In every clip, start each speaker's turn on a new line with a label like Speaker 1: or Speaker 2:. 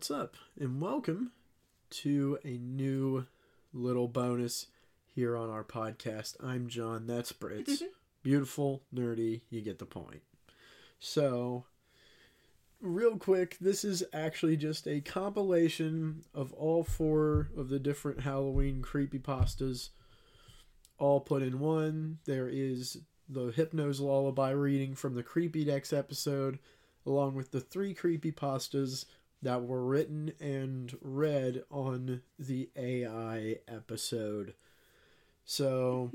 Speaker 1: What's up? And welcome to a new little bonus here on our podcast. I'm John, that's Brits. Beautiful, nerdy, you get the point. So, real quick, this is actually just a compilation of all four of the different Halloween creepypastas all put in one. There is the Hypno's Lullaby reading from the Creepy Dex episode, along with the three creepypastas that were written and read on the AI episode. So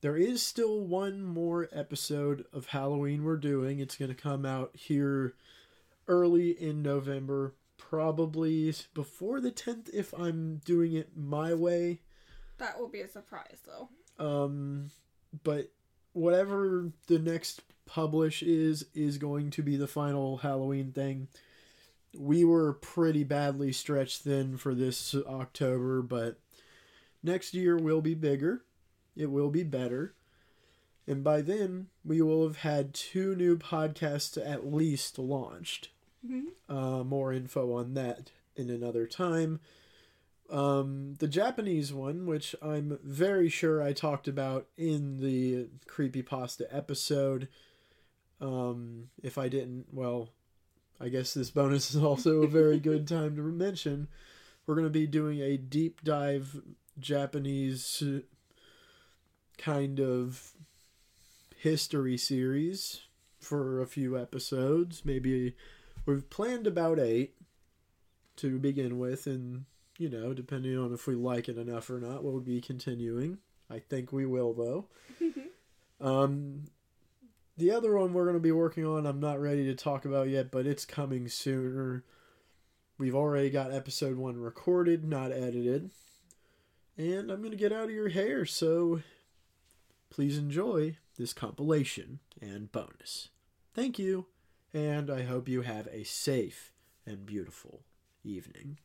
Speaker 1: there is still one more episode of Halloween we're doing. It's going to come out here early in November, probably before the 10th if I'm doing it my way.
Speaker 2: That will be a surprise, though.
Speaker 1: Um, but whatever the next publish is is going to be the final Halloween thing. We were pretty badly stretched thin for this October, but next year will be bigger. It will be better. And by then, we will have had two new podcasts at least launched.
Speaker 2: Mhm.
Speaker 1: Uh, more info on that in another time. Um, the Japanese one, which I'm very sure I talked about in the creepypasta episode. Um, if I didn't, well, I guess this bonus is also a very good time to mention. We're going to be doing a deep dive Japanese kind of history series for a few episodes. Maybe we've planned about eight to begin with, and you know, depending on if we like it enough or not, we'll be continuing. I think we will, though. um, the other one we're going to be working on, I'm not ready to talk about yet, but it's coming sooner. We've already got episode one recorded, not edited. And I'm going to get out of your hair, so please enjoy this compilation and bonus. Thank you, and I hope you have a safe and beautiful evening.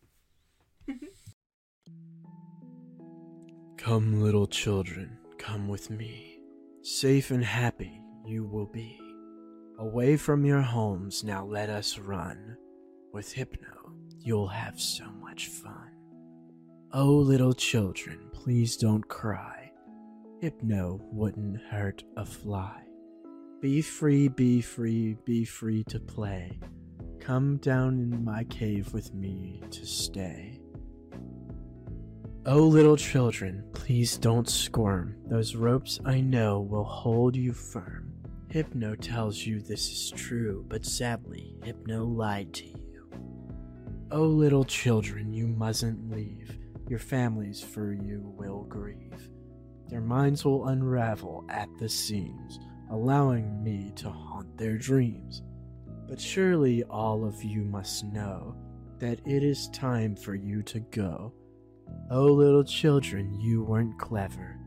Speaker 1: Come, little children, come with me. Safe and happy you will be. Away from your homes, now let us run. With Hypno, you'll have so much fun. Oh, little children, please don't cry. Hypno wouldn't hurt a fly. Be free, be free, be free to play. Come down in my cave with me to stay. Oh, little children, please don't squirm. Those ropes I know will hold you firm. Hypno tells you this is true, but sadly, Hypno lied to you. Oh, little children, you mustn't leave. Your families for you will grieve. Their minds will unravel at the seams, allowing me to haunt their dreams. But surely all of you must know that it is time for you to go. Oh, little children, you weren't clever.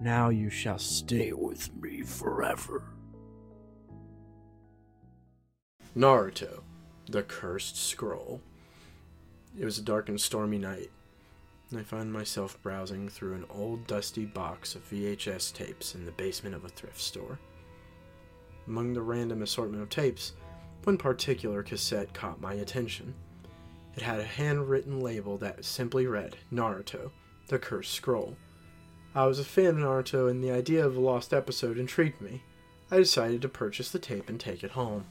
Speaker 1: Now you shall stay with me forever. Naruto, the Cursed Scroll. It was a dark and stormy night, and I found myself browsing through an old dusty box of VHS tapes in the basement of a thrift store. Among the random assortment of tapes, one particular cassette caught my attention. It had a handwritten label that simply read Naruto, the Cursed Scroll. I was a fan of Naruto, and the idea of a lost episode intrigued me. I decided to purchase the tape and take it home.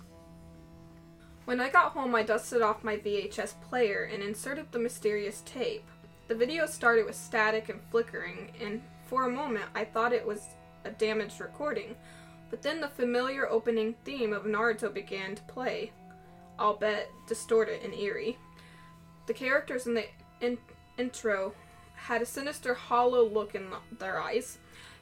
Speaker 2: When I got home, I dusted off my VHS player and inserted the mysterious tape. The video started with static and flickering, and for a moment I thought it was a damaged recording. But then the familiar opening theme of Naruto began to play, albeit distorted and eerie. The characters in the in- intro had a sinister, hollow look in their eyes,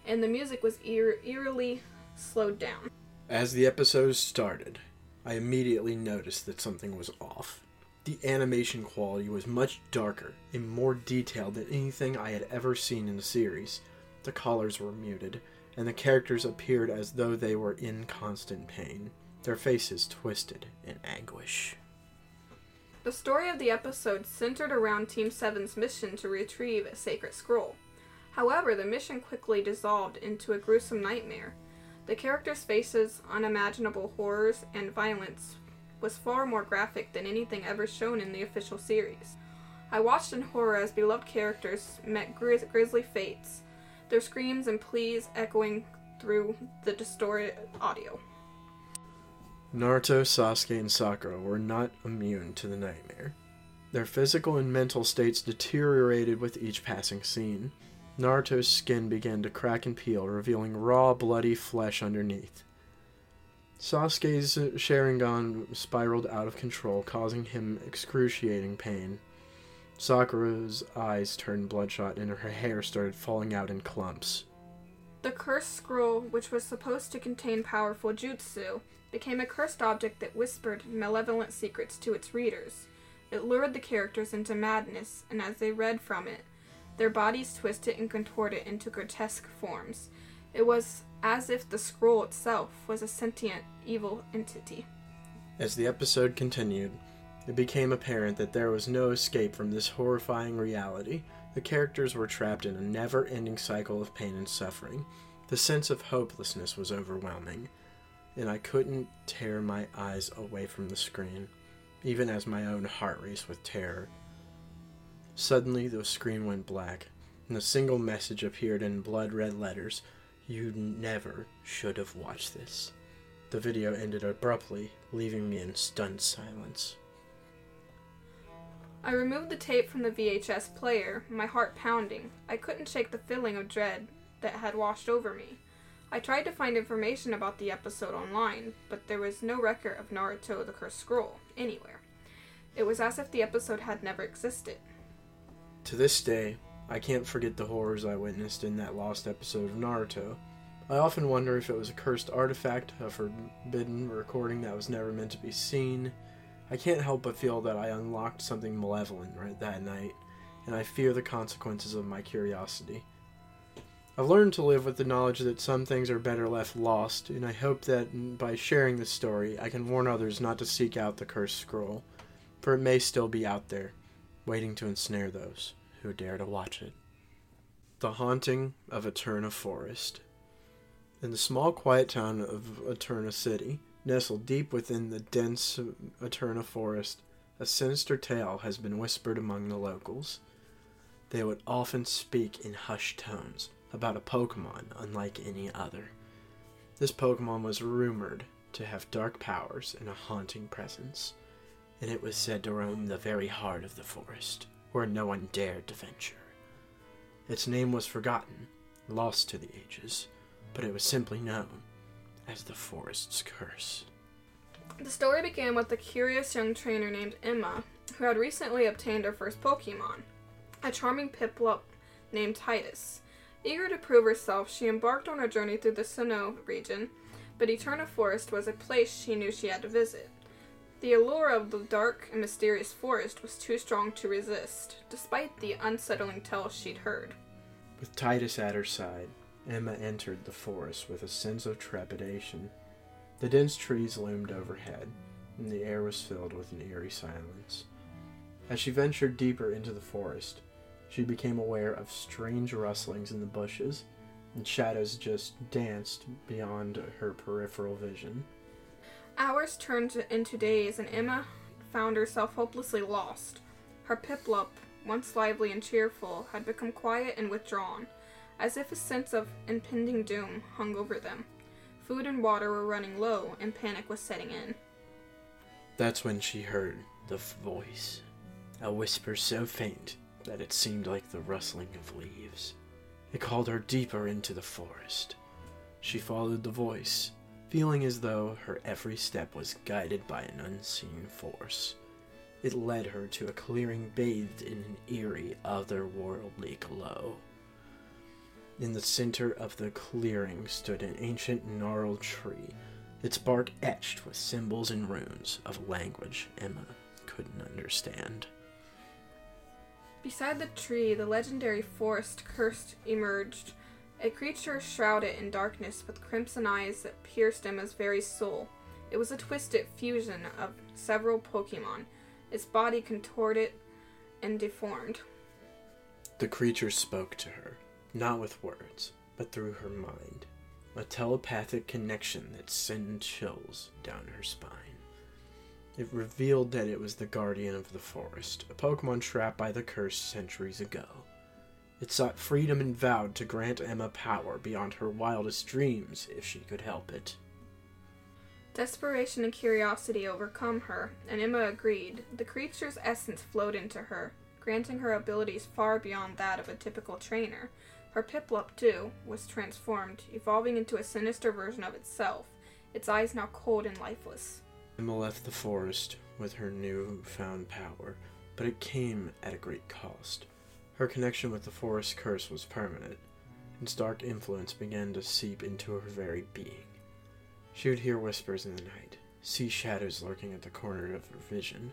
Speaker 2: and the music was eer- eerily slowed down.
Speaker 1: As the episode started, I immediately noticed that something was off. The animation quality was much darker and more detailed than anything I had ever seen in the series. The colors were muted, and the characters appeared as though they were in constant pain, their faces twisted in anguish.
Speaker 2: The story of the episode centered around Team 7's mission to retrieve a sacred scroll. However, the mission quickly dissolved into a gruesome nightmare. The characters' faces, unimaginable horrors, and violence was far more graphic than anything ever shown in the official series. I watched in horror as beloved characters met gris- grisly fates, their screams and pleas echoing through the distorted audio.
Speaker 1: Naruto, Sasuke, and Sakura were not immune to the nightmare. Their physical and mental states deteriorated with each passing scene. Naruto's skin began to crack and peel, revealing raw, bloody flesh underneath. Sasuke's Sharingan spiraled out of control, causing him excruciating pain. Sakura's eyes turned bloodshot and her hair started falling out in clumps.
Speaker 2: The cursed scroll, which was supposed to contain powerful jutsu, became a cursed object that whispered malevolent secrets to its readers. It lured the characters into madness, and as they read from it, their bodies twisted and contorted into grotesque forms. It was as if the scroll itself was a sentient, evil entity.
Speaker 1: As the episode continued, it became apparent that there was no escape from this horrifying reality. The characters were trapped in a never ending cycle of pain and suffering. The sense of hopelessness was overwhelming, and I couldn't tear my eyes away from the screen, even as my own heart raced with terror. Suddenly, the screen went black, and a single message appeared in blood red letters You never should have watched this. The video ended abruptly, leaving me in stunned silence.
Speaker 2: I removed the tape from the VHS player, my heart pounding. I couldn't shake the feeling of dread that had washed over me. I tried to find information about the episode online, but there was no record of Naruto the Cursed Scroll anywhere. It was as if the episode had never existed.
Speaker 1: To this day, I can't forget the horrors I witnessed in that lost episode of Naruto. I often wonder if it was a cursed artifact, a forbidden recording that was never meant to be seen. I can't help but feel that I unlocked something malevolent right that night, and I fear the consequences of my curiosity. I've learned to live with the knowledge that some things are better left lost, and I hope that by sharing this story, I can warn others not to seek out the cursed scroll, for it may still be out there, waiting to ensnare those who dare to watch it. The Haunting of Eterna Forest. In the small, quiet town of Eterna City, nestled deep within the dense Eterna Forest, a sinister tale has been whispered among the locals. They would often speak in hushed tones about a Pokemon unlike any other. This Pokemon was rumored to have dark powers and a haunting presence, and it was said to roam the very heart of the forest, where no one dared to venture. Its name was forgotten, lost to the ages, but it was simply known as the forest's curse.
Speaker 2: The story began with a curious young trainer named Emma, who had recently obtained her first Pokemon, a charming Piplup named Titus. Eager to prove herself, she embarked on a journey through the Sinnoh region, but Eterna Forest was a place she knew she had to visit. The allure of the dark and mysterious forest was too strong to resist, despite the unsettling tales she'd heard.
Speaker 1: With Titus at her side, Emma entered the forest with a sense of trepidation. The dense trees loomed overhead, and the air was filled with an eerie silence. As she ventured deeper into the forest, she became aware of strange rustlings in the bushes, and shadows just danced beyond her peripheral vision.
Speaker 2: Hours turned into days, and Emma found herself hopelessly lost. Her Piplup, once lively and cheerful, had become quiet and withdrawn, as if a sense of impending doom hung over them. Food and water were running low, and panic was setting in.
Speaker 1: That's when she heard the voice, a whisper so faint that it seemed like the rustling of leaves. It called her deeper into the forest. She followed the voice, feeling as though her every step was guided by an unseen force. It led her to a clearing bathed in an eerie, otherworldly glow. In the center of the clearing stood an ancient gnarled tree, its bark etched with symbols and runes of language Emma couldn't understand.
Speaker 2: Beside the tree, the legendary forest cursed emerged, a creature shrouded in darkness with crimson eyes that pierced Emma's very soul. It was a twisted fusion of several Pokemon, its body contorted and deformed.
Speaker 1: The creature spoke to her, not with words, but through her mind, a telepathic connection that sent chills down her spine. It revealed that it was the guardian of the forest, a Pokemon trapped by the curse centuries ago. It sought freedom and vowed to grant Emma power beyond her wildest dreams if she could help it.
Speaker 2: Desperation and curiosity overcome her, and Emma agreed. The creature's essence flowed into her, granting her abilities far beyond that of a typical trainer. Her Piplup, too, was transformed, evolving into a sinister version of itself, its eyes now cold and lifeless.
Speaker 1: Emma left the forest with her new found power, but it came at a great cost. Her connection with the forest curse was permanent. Its dark influence began to seep into her very being. She would hear whispers in the night, see shadows lurking at the corner of her vision,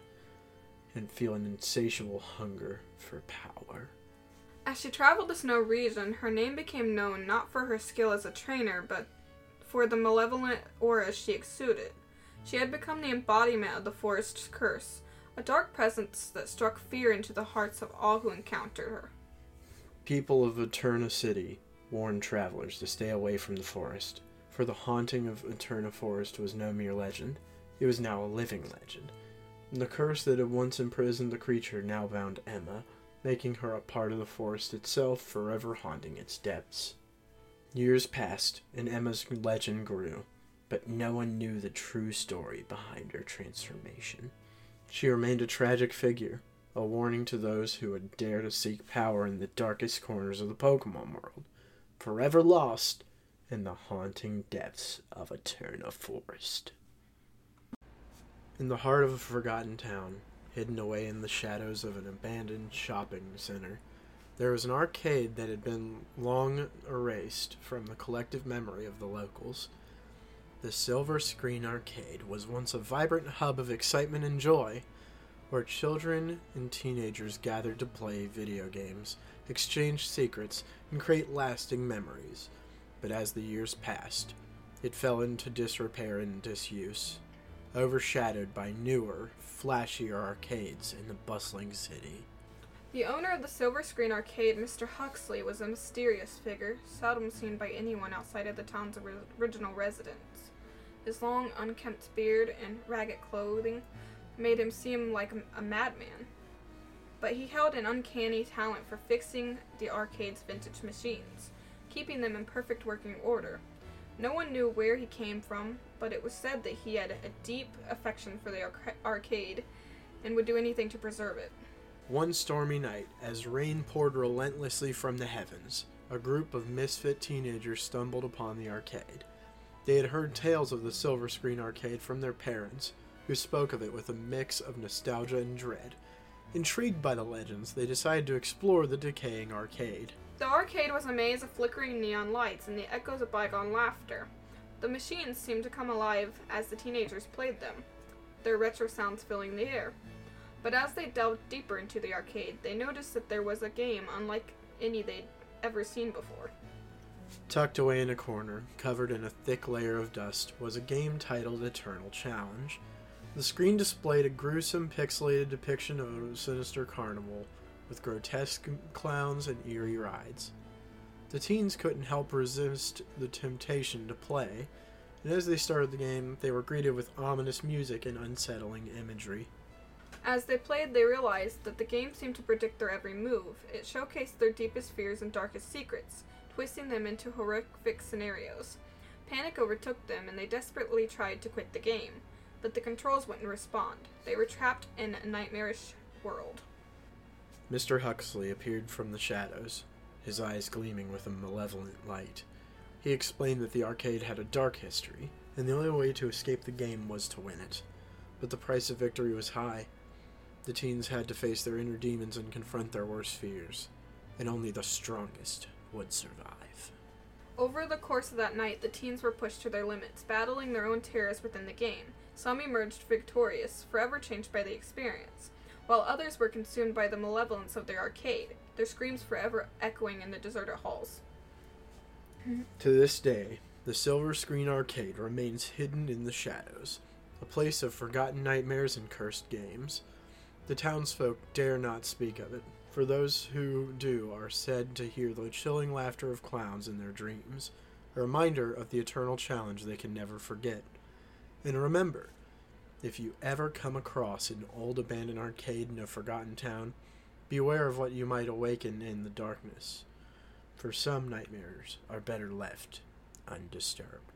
Speaker 1: and feel an insatiable hunger for power.
Speaker 2: As she traveled the Sinnoh region, her name became known not for her skill as a trainer, but for the malevolent aura she exuded. She had become the embodiment of the forest's curse, a dark presence that struck fear into the hearts of all who encountered her.
Speaker 1: People of Eterna City warned travelers to stay away from the forest, for the haunting of Eterna Forest was no mere legend, it was now a living legend. The curse that had once imprisoned the creature now bound Emma, making her a part of the forest itself, forever haunting its depths. Years passed, and Emma's legend grew, but no one knew the true story behind her transformation. She remained a tragic figure, a warning to those who would dare to seek power in the darkest corners of the Pokemon world, forever lost in the haunting depths of Eterna Forest. In the heart of a forgotten town, hidden away in the shadows of an abandoned shopping center, there was an arcade that had been long erased from the collective memory of the locals. The Silver Screen Arcade was once a vibrant hub of excitement and joy, where children and teenagers gathered to play video games, exchange secrets, and create lasting memories. But as the years passed, it fell into disrepair and disuse, overshadowed by newer, flashier arcades in the bustling city.
Speaker 2: The owner of the Silver Screen Arcade, Mr. Huxley, was a mysterious figure, seldom seen by anyone outside of the town's original residents. His long, unkempt beard and ragged clothing made him seem like a madman. But he held an uncanny talent for fixing the arcade's vintage machines, keeping them in perfect working order. No one knew where he came from, but it was said that he had a deep affection for the arcade and would do anything to preserve it.
Speaker 1: One stormy night, as rain poured relentlessly from the heavens, a group of misfit teenagers stumbled upon the arcade. They had heard tales of the Silver Screen Arcade from their parents, who spoke of it with a mix of nostalgia and dread. Intrigued by the legends, they decided to explore the decaying arcade.
Speaker 2: The arcade was a maze of flickering neon lights and the echoes of bygone laughter. The machines seemed to come alive as the teenagers played them, their retro sounds filling the air. But as they delved deeper into the arcade, they noticed that there was a game unlike any they'd ever seen before.
Speaker 1: Tucked away in a corner, covered in a thick layer of dust, was a game titled Eternal Challenge. The screen displayed a gruesome, pixelated depiction of a sinister carnival, with grotesque clowns and eerie rides. The teens couldn't help resist the temptation to play, and as they started the game, they were greeted with ominous music and unsettling imagery.
Speaker 2: As they played, they realized that the game seemed to predict their every move. It showcased their deepest fears and darkest secrets, twisting them into horrific scenarios. Panic overtook them, and they desperately tried to quit the game, but the controls wouldn't respond. They were trapped in a nightmarish world.
Speaker 1: Mr. Huxley appeared from the shadows, his eyes gleaming with a malevolent light. He explained that the arcade had a dark history, and the only way to escape the game was to win it. But the price of victory was high, the teens had to face their inner demons and confront their worst fears, and only the strongest would survive.
Speaker 2: Over the course of that night, the teens were pushed to their limits, battling their own terrors within the game. Some emerged victorious, forever changed by the experience, while others were consumed by the malevolence of their arcade, their screams forever echoing in the deserted halls.
Speaker 1: to this day, the Silver Screen Arcade remains hidden in the shadows, a place of forgotten nightmares and cursed games. The townsfolk dare not speak of it, for those who do are said to hear the chilling laughter of clowns in their dreams, a reminder of the eternal challenge they can never forget. And remember, If you ever come across an old abandoned arcade in a forgotten town, beware of what you might awaken in the darkness. For some nightmares are better left undisturbed.